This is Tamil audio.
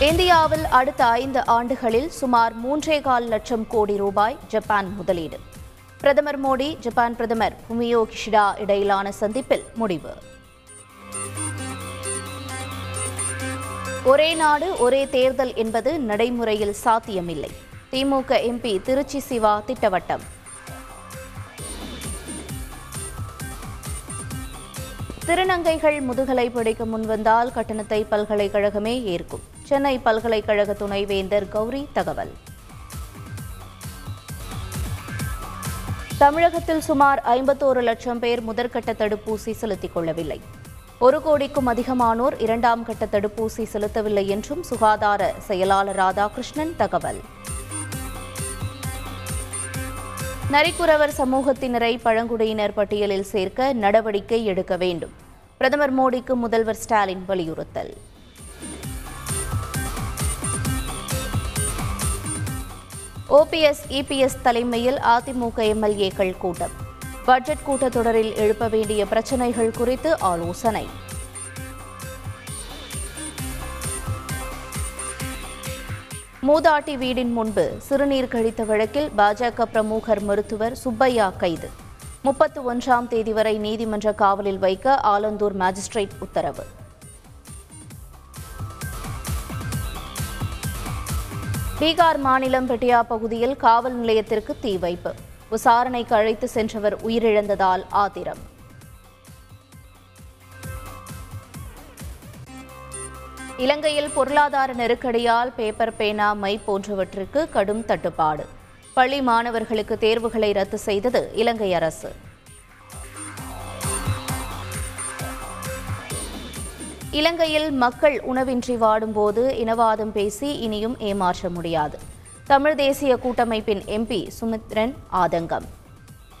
இந்தியாவில் அடுத்த ஐந்து ஆண்டுகளில் சுமார் மூன்றே கால் லட்சம் கோடி ரூபாய் ஜப்பான் முதலீடு. பிரதமர் மோடி ஜப்பான் பிரதமர் ஃபுமியோ கிஷிடா இடையிலான சந்திப்பில் முடிவு. ஒரே நாடு ஒரே தேர்தல் என்பது நடைமுறையில் சாத்தியமில்லை. திமுக எம்பி திருச்சி சிவா திட்டவட்டம். திருநங்கைகள் முதுகலை படிக்க முன்வந்தால் கட்டணத்தை பல்கலைக்கழகமே ஏற்கும். சென்னை பல்கலைக்கழக துணைவேந்தர் கௌரி தகவல். தமிழகத்தில் சுமார் ஐம்பத்தோரு லட்சம் பேர் முதற்கட்ட தடுப்பூசி செலுத்திக் கொள்ளவில்லை. ஒரு கோடிக்கும் அதிகமானோர் இரண்டாம் கட்ட தடுப்பூசி செலுத்தவில்லை என்றும் சுகாதார செயலாளர் ராதாகிருஷ்ணன் தகவல். நரிக்குறவர் சமூகத்தினரை பழங்குடியினர் பட்டியலில் சேர்க்க நடவடிக்கை எடுக்க வேண்டும். பிரதமர் மோடிக்கு முதல்வர் ஸ்டாலின் வலியுறுத்தல். ஓபிஎஸ் இபிஎஸ் தலைமையில் அதிமுக எம்எல்ஏக்கள் கூட்டம். பட்ஜெட் கூட்டத்தொடரில் எழுப்ப வேண்டிய பிரச்சினைகள் குறித்து ஆலோசனை. மூதாட்டி வீடின் முன்பு சிறுநீர் கழித்த வழக்கில் பாஜக பிரமுகர் மருத்துவர் சுப்பையா கைது. முப்பத்து ஒன்றாம் தேதி வரை நீதிமன்ற காவலில் வைக்க ஆலந்தூர் மாஜிஸ்ட்ரேட் உத்தரவு. பீகார் மாநிலம் பெட்டியா பகுதியில் காவல் நிலையத்திற்கு தீ வைப்பு. விசாரணைக்கு அழைத்து சென்றவர் உயிரிழந்ததால் ஆத்திரம். இலங்கையில் பொருளாதார நெருக்கடியால் பேப்பர் பேனா மை போன்றவற்றிற்கு கடும் தட்டுப்பாடு. பள்ளி மாணவர்களுக்கு தேர்வுகளை ரத்து செய்தது இலங்கை அரசு. இலங்கையில் மக்கள் உணவின்றி வாடும்போது இனவாதம் பேசி இனியும் ஏமாற்ற முடியாது. தமிழ் தேசிய கூட்டமைப்பின் எம்பி சுமித்ரன் ஆதங்கம்.